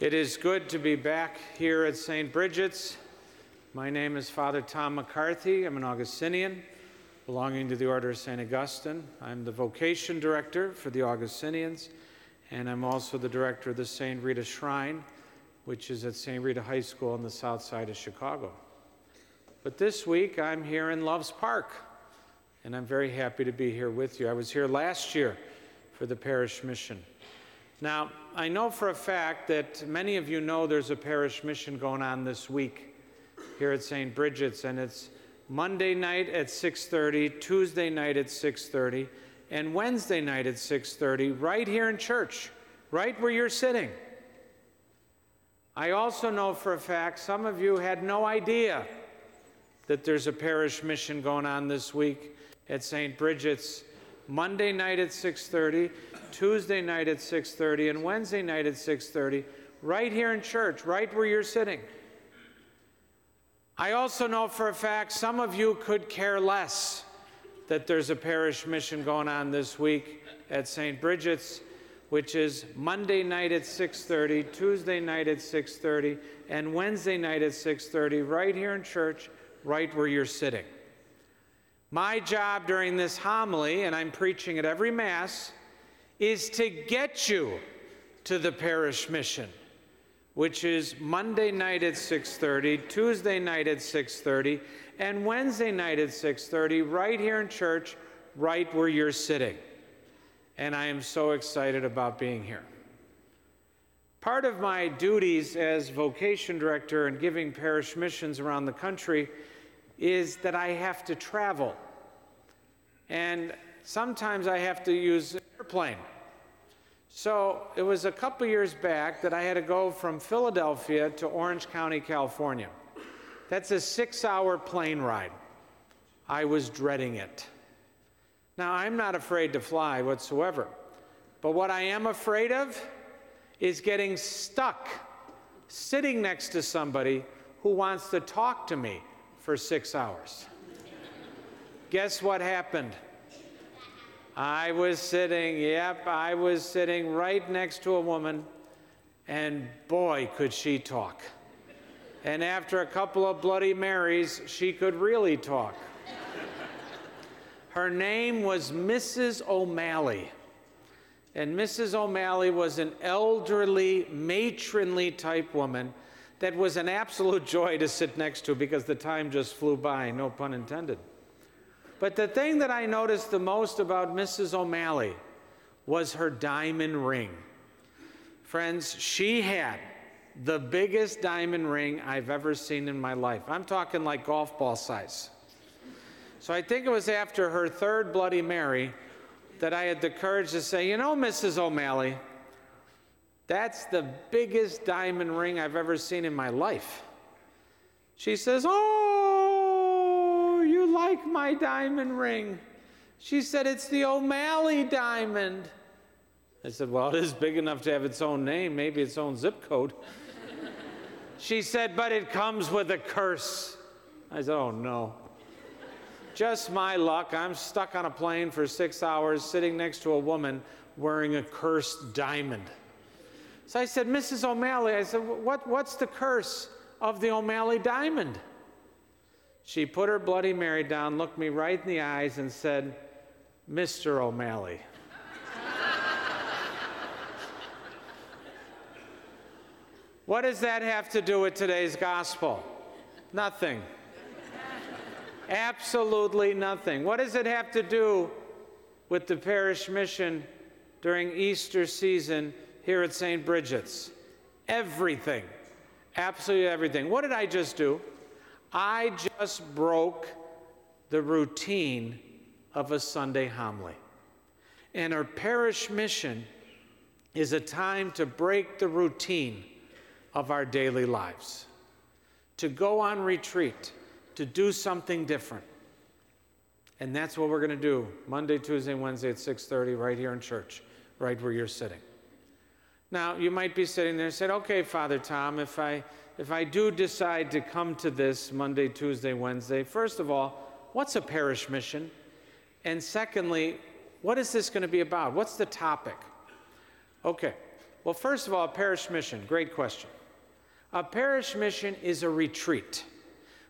It is good to be back here at St. Bridget's. My name is Father Tom McCarthy. I'm an Augustinian belonging to the Order of St. Augustine. I'm the vocation director for the Augustinians, and I'm also the director of the St. Rita Shrine, which is at St. Rita High School on the south side of Chicago. But this week I'm here in Loves Park, and I'm very happy to be here with you. I was here last year for the parish mission. Now, I know for a fact that many of you know there's a parish mission going on this week here at St. Bridget's, and it's Monday night at 6:30, Tuesday night at 6:30, and Wednesday night at 6:30, right here in church, right where you're sitting. I also know for a fact some of you had no idea that there's a parish mission going on this week at St. Bridget's Monday night at 6:30, Tuesday night at 6:30 and Wednesday night at 6:30 right here in church, right where you're sitting. I also know for a fact some of you could care less that there's a parish mission going on this week at St. Bridget's which is Monday night at 6:30, Tuesday night at 6:30 and Wednesday night at 6:30 right here in church, right where you're sitting. My job during this homily, and I'm preaching at every Mass, is to get you to the parish mission, which is Monday night at 6:30, Tuesday night at 6:30, and Wednesday night at 6:30, right here in church, right where you're sitting. And I am so excited about being here. Part of my duties as vocation director and giving parish missions around the country is that I have to travel. And sometimes I have to use an airplane. So it was a couple years back that I had to go from Philadelphia to Orange County, California. That's a six hour plane ride. I was dreading it. Now, I'm not afraid to fly whatsoever, but what I am afraid of is getting stuck sitting next to somebody who wants to talk to me for six hours. Guess what happened? I was sitting, yep, I was sitting right next to a woman, and boy, could she talk. And after a couple of Bloody Marys, she could really talk. Her name was Mrs. O'Malley. And Mrs. O'Malley was an elderly, matronly type woman that was an absolute joy to sit next to because the time just flew by, no pun intended. But the thing that I noticed the most about Mrs. O'Malley was her diamond ring. Friends, she had the biggest diamond ring I've ever seen in my life. I'm talking like golf ball size. So I think it was after her third Bloody Mary that I had the courage to say, You know, Mrs. O'Malley, that's the biggest diamond ring I've ever seen in my life. She says, Oh, you like my diamond ring. She said, It's the O'Malley diamond. I said, Well, it is big enough to have its own name, maybe its own zip code. she said, But it comes with a curse. I said, Oh, no. Just my luck. I'm stuck on a plane for six hours sitting next to a woman wearing a cursed diamond. So I said, Mrs. O'Malley, I said, what, what's the curse of the O'Malley diamond? She put her Bloody Mary down, looked me right in the eyes, and said, Mr. O'Malley. what does that have to do with today's gospel? Nothing. Absolutely nothing. What does it have to do with the parish mission during Easter season here at St. Bridget's. Everything. Absolutely everything. What did I just do? I just broke the routine of a Sunday homily. And our parish mission is a time to break the routine of our daily lives, to go on retreat, to do something different. And that's what we're going to do Monday, Tuesday, Wednesday at 6:30 right here in church, right where you're sitting. Now, you might be sitting there and say, okay, Father Tom, if I, if I do decide to come to this Monday, Tuesday, Wednesday, first of all, what's a parish mission? And secondly, what is this going to be about? What's the topic? Okay, Well, first of all, a parish mission, great question. A parish mission is a retreat,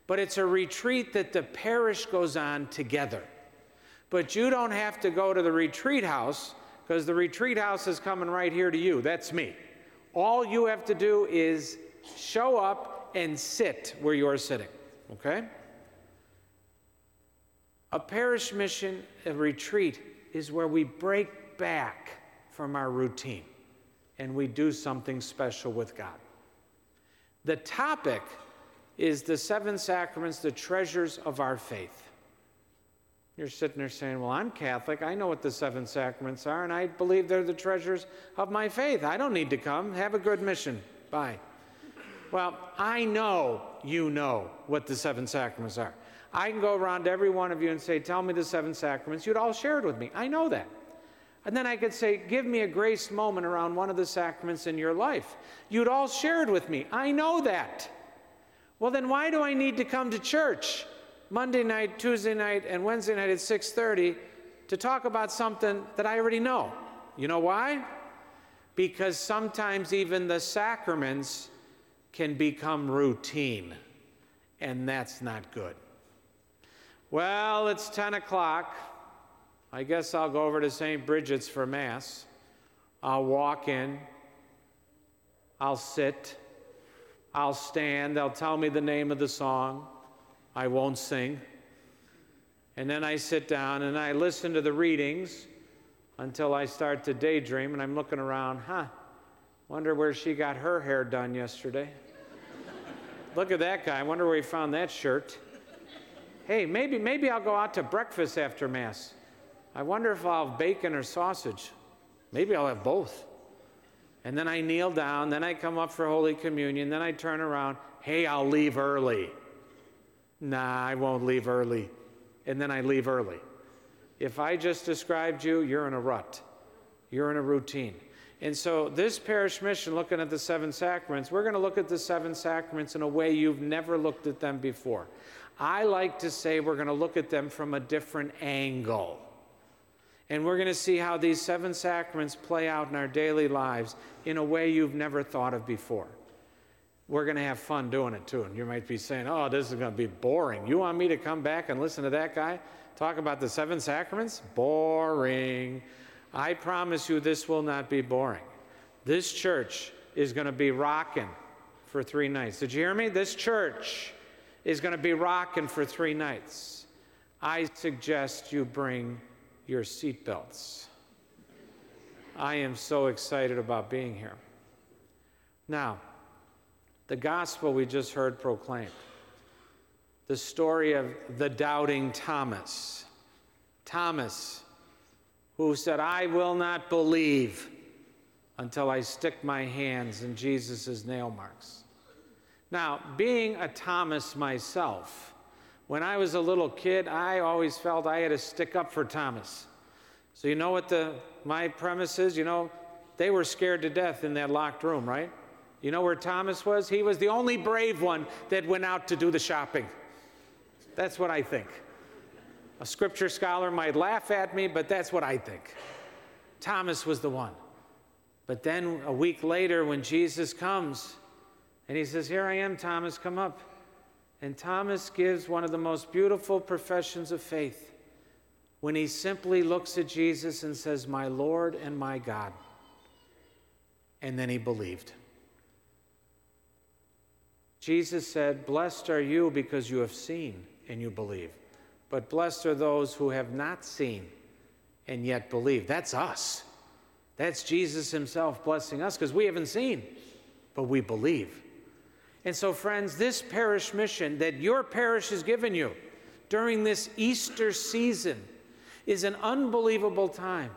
but it's a retreat that the parish goes on together. But you don't have to go to the retreat house because the retreat house is coming right here to you. That's me. All you have to do is show up and sit where you are sitting, okay? A parish mission, a retreat, is where we break back from our routine and we do something special with God. The topic is the seven sacraments, the treasures of our faith. You're sitting there saying, Well, I'm Catholic. I know what the seven sacraments are, and I believe they're the treasures of my faith. I don't need to come. Have a good mission. Bye. Well, I know you know what the seven sacraments are. I can go around to every one of you and say, Tell me the seven sacraments. You'd all share it with me. I know that. And then I could say, Give me a grace moment around one of the sacraments in your life. You'd all share it with me. I know that. Well, then why do I need to come to church Monday night, Tuesday night, and Wednesday night at 6:30 to talk about something that I already know? You know why? Because sometimes even the sacraments can become routine, and that's not good. Well, it's 10 o'clock. I guess I'll go over to St. Bridget's for Mass. I'll walk in. I'll sit. I'll stand. They'll tell me the name of the song. I won't sing. And then I sit down and I listen to the readings until I start to daydream and I'm looking around, huh? Wonder where she got her hair done yesterday. Look at that guy. I wonder where he found that shirt. Hey, maybe, maybe I'll go out to breakfast after Mass. I wonder if I'll have bacon or sausage. Maybe I'll have both. And then I kneel down, then I come up for Holy Communion, then I turn around. Hey, I'll leave early. Nah, I won't leave early. And then I leave early. If I just described you, you're in a rut, you're in a routine. And so, this parish mission, looking at the seven sacraments, we're going to look at the seven sacraments in a way you've never looked at them before. I like to say we're going to look at them from a different angle. And we're going to see how these seven sacraments play out in our daily lives in a way you've never thought of before. We're going to have fun doing it too. And you might be saying, oh, this is going to be boring. You want me to come back and listen to that guy talk about the seven sacraments? Boring. I promise you this will not be boring. This church is going to be rocking for three nights. Did you hear me? This church is going to be rocking for three nights, I suggest you bring your seatbelts. I am so excited about being here. Now, the gospel we just heard proclaimed, the story of the doubting Thomas. Thomas, who said, I will not believe until I stick my hands in Jesus' nail marks. Now, being a Thomas myself, when I was a little kid, I always felt I had to stick up for Thomas. So, you know what the, my premise is? You know, they were scared to death in that locked room, right? You know where Thomas was? He was the only brave one that went out to do the shopping. That's what I think. A scripture scholar might laugh at me, but that's what I think. Thomas was the one. But then a week later, when Jesus comes, and he says, Here I am, Thomas, come up. And Thomas gives one of the most beautiful professions of faith when he simply looks at Jesus and says, My Lord and my God. And then he believed. Jesus said, Blessed are you because you have seen and you believe. But blessed are those who have not seen and yet believe. That's us. That's Jesus himself blessing us because we haven't seen, but we believe. And so, friends, this parish mission that your parish has given you during this Easter season is an unbelievable time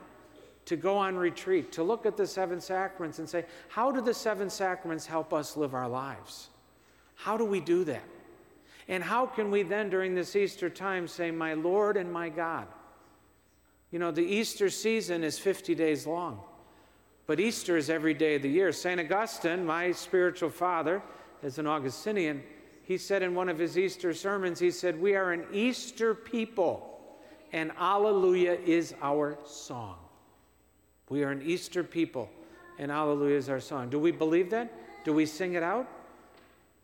to go on retreat, to look at the seven sacraments and say, how do the seven sacraments help us live our lives? How do we do that? And how can we then, during this Easter time, say, My Lord and my God? You know, the Easter season is 50 days long, but Easter is every day of the year. St. Augustine, my spiritual father, as an Augustinian, he said in one of his Easter sermons, he said, We are an Easter people, and Alleluia is our song. We are an Easter people, and Hallelujah is our song. Do we believe that? Do we sing it out?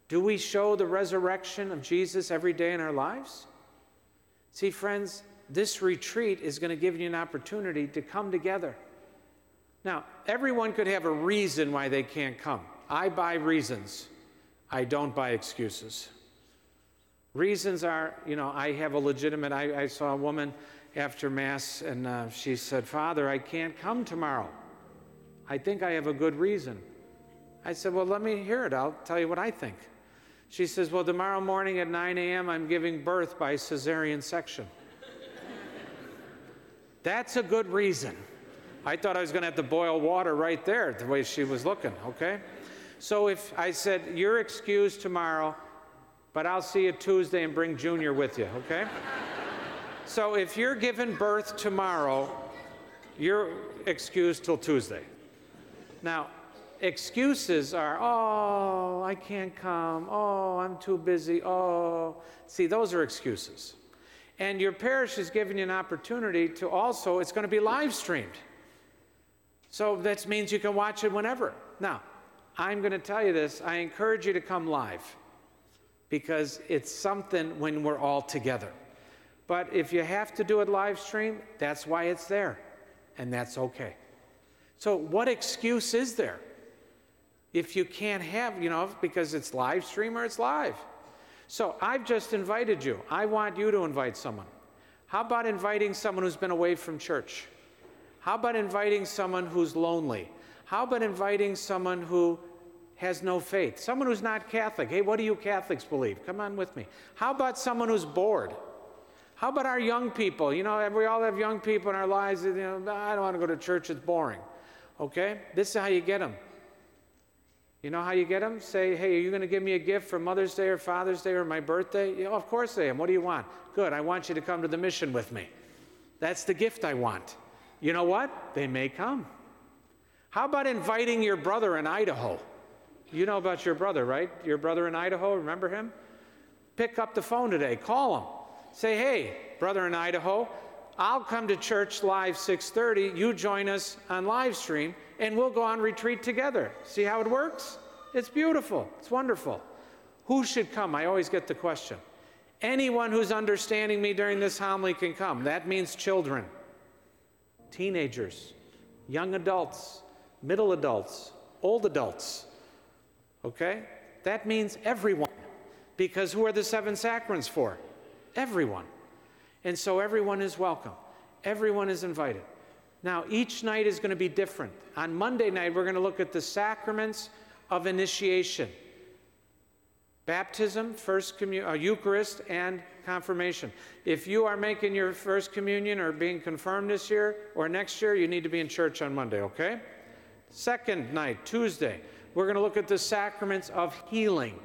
Do we show the resurrection of Jesus every day in our lives? See, friends, this retreat is going to give you an opportunity to come together. Now, everyone could have a reason why they can't come. I buy reasons, I don't buy excuses. Reasons are, you know, I have a legitimate, I, I saw a woman after Mass and uh, she said, Father, I can't come tomorrow. I think I have a good reason. I said, Well, let me hear it. I'll tell you what I think. She says, Well, tomorrow morning at 9 a.m., I'm giving birth by cesarean section. That's a good reason. I thought I was going to have to boil water right there, the way she was looking, okay? So if I said, You're excused tomorrow, but I'll see you Tuesday and bring Junior with you, okay? so if you're giving birth tomorrow, you're excused till Tuesday. Now, excuses are, oh, I can't come. Oh, I'm too busy. Oh, see, those are excuses. And your parish is giving you an opportunity to also, it's going to be live streamed. So that means you can watch it whenever. Now, I'm going to tell you this I encourage you to come live because it's something when we're all together. But if you have to do it live stream, that's why it's there, and that's okay. So, what excuse is there? If you can't have, you know, because it's live stream or it's live. So, I've just invited you. I want you to invite someone. How about inviting someone who's been away from church? How about inviting someone who's lonely? How about inviting someone who has no faith? Someone who's not Catholic. Hey, what do you Catholics believe? Come on with me. How about someone who's bored? How about our young people? You know, we all have young people in our lives. You know, I don't want to go to church, it's boring. Okay? This is how you get them. You know how you get them? Say, hey, are you going to give me a gift for Mother's Day or Father's Day or my birthday? You of course I am. What do you want? Good. I want you to come to the mission with me. That's the gift I want. You know what? They may come. How about inviting your brother in Idaho? You know about your brother, right? Your brother in Idaho, remember him? Pick up the phone today, call him. Say, "Hey, brother in Idaho, I'll come to church live 6:30. You join us on live stream and we'll go on retreat together. See how it works? It's beautiful. It's wonderful. Who should come? I always get the question. Anyone who's understanding me during this homily can come. That means children, teenagers, young adults, middle adults, old adults. Okay? That means everyone. Because who are the seven sacraments for? Everyone. And so everyone is welcome, everyone is invited. Now, each night is going to be different. On Monday night, we're going to look at the sacraments of initiation baptism, first commun- uh, Eucharist, and confirmation. If you are making your first communion or being confirmed this year or next year, you need to be in church on Monday, okay? Second night, Tuesday, we're going to look at the sacraments of healing,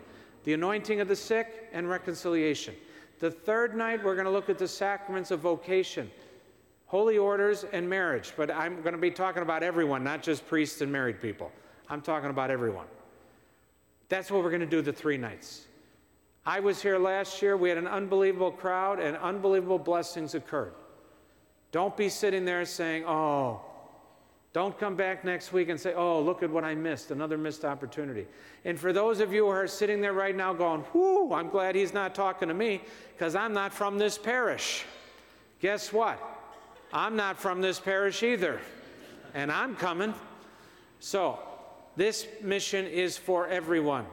the anointing of the sick, and reconciliation. The third night, we're going to look at the sacraments of vocation, holy orders, and marriage. But I'm going to be talking about everyone, not just priests and married people. I'm talking about everyone. That's what we're going to do the three nights. I was here last year. We had an unbelievable crowd, and unbelievable blessings occurred. Don't be sitting there saying, oh, don't come back next week and say, oh, look at what I missed, another missed opportunity. And for those of you who are sitting there right now going, whoo, I'm glad he's not talking to me because I'm not from this parish. Guess what? I'm not from this parish either. And I'm coming. So, this mission is for everyone.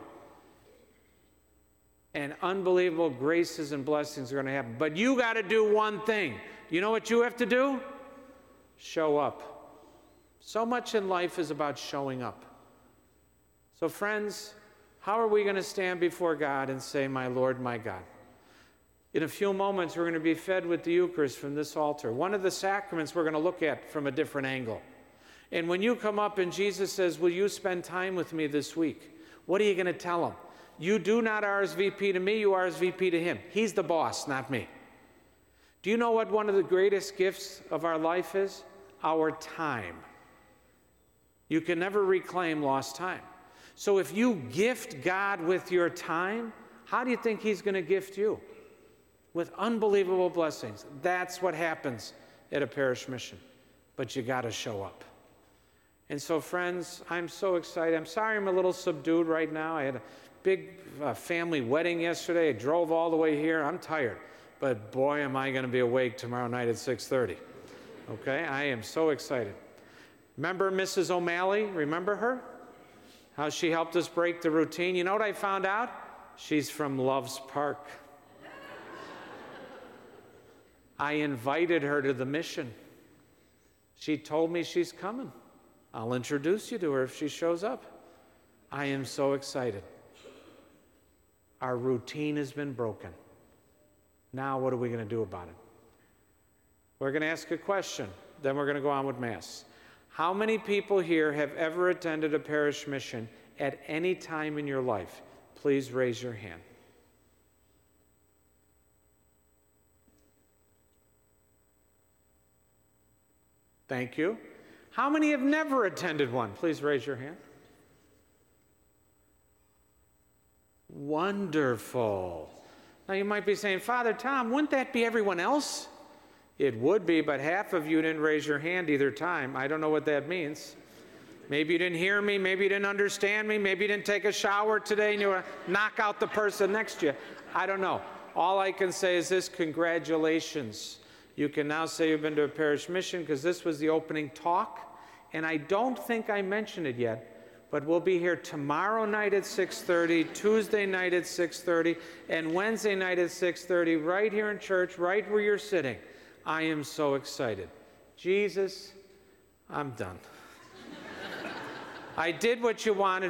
And unbelievable graces and blessings are going to happen. But you got to do one thing. You know what you have to do? Show up. So much in life is about showing up. So, friends, how are we going to stand before God and say, My Lord, my God? In a few moments, we're going to be fed with the Eucharist from this altar. One of the sacraments we're going to look at from a different angle. And when you come up and Jesus says, Will you spend time with me this week? What are you going to tell him? You do not RSVP to me, you RSVP to him. He's the boss, not me. Do you know what one of the greatest gifts of our life is? Our time. You can never reclaim lost time. So if you gift God with your time, how do you think He's going to gift you? With unbelievable blessings. That's what happens at a parish mission. But you got to show up. And so, friends, I'm so excited. I'm sorry I'm a little subdued right now. I had a big uh, family wedding yesterday. I drove all the way here. I'm tired. But boy, am I going to be awake tomorrow night at 6:30. Okay? I am so excited. Remember Mrs. O'Malley? Remember her? How she helped us break the routine. You know what I found out? She's from Loves Park. I invited her to the mission. She told me she's coming. I'll introduce you to her if she shows up. I am so excited. Our routine has been broken. Now, what are we going to do about it? We're going to ask a question, then we're going to go on with Mass. How many people here have ever attended a parish mission at any time in your life? Please raise your hand. Thank you. How many have never attended one? Please raise your hand. Wonderful. Now you might be saying, Father Tom, wouldn't that be everyone else? It would be, but half of you didn't raise your hand either time. I don't know what that means. Maybe you didn't hear me, maybe you didn't understand me, maybe you didn't take a shower today and you want to knock out the person next to you. I don't know. All I can say is this congratulations. You can now say you've been to a parish mission because this was the opening talk. And I don't think I mentioned it yet, but we'll be here tomorrow night at 6:30, Tuesday night at 6:30, and Wednesday night at 6:30 right here in church, right where you're sitting. I am so excited. Jesus, I'm done. I did what you wanted